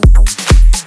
¡Gracias!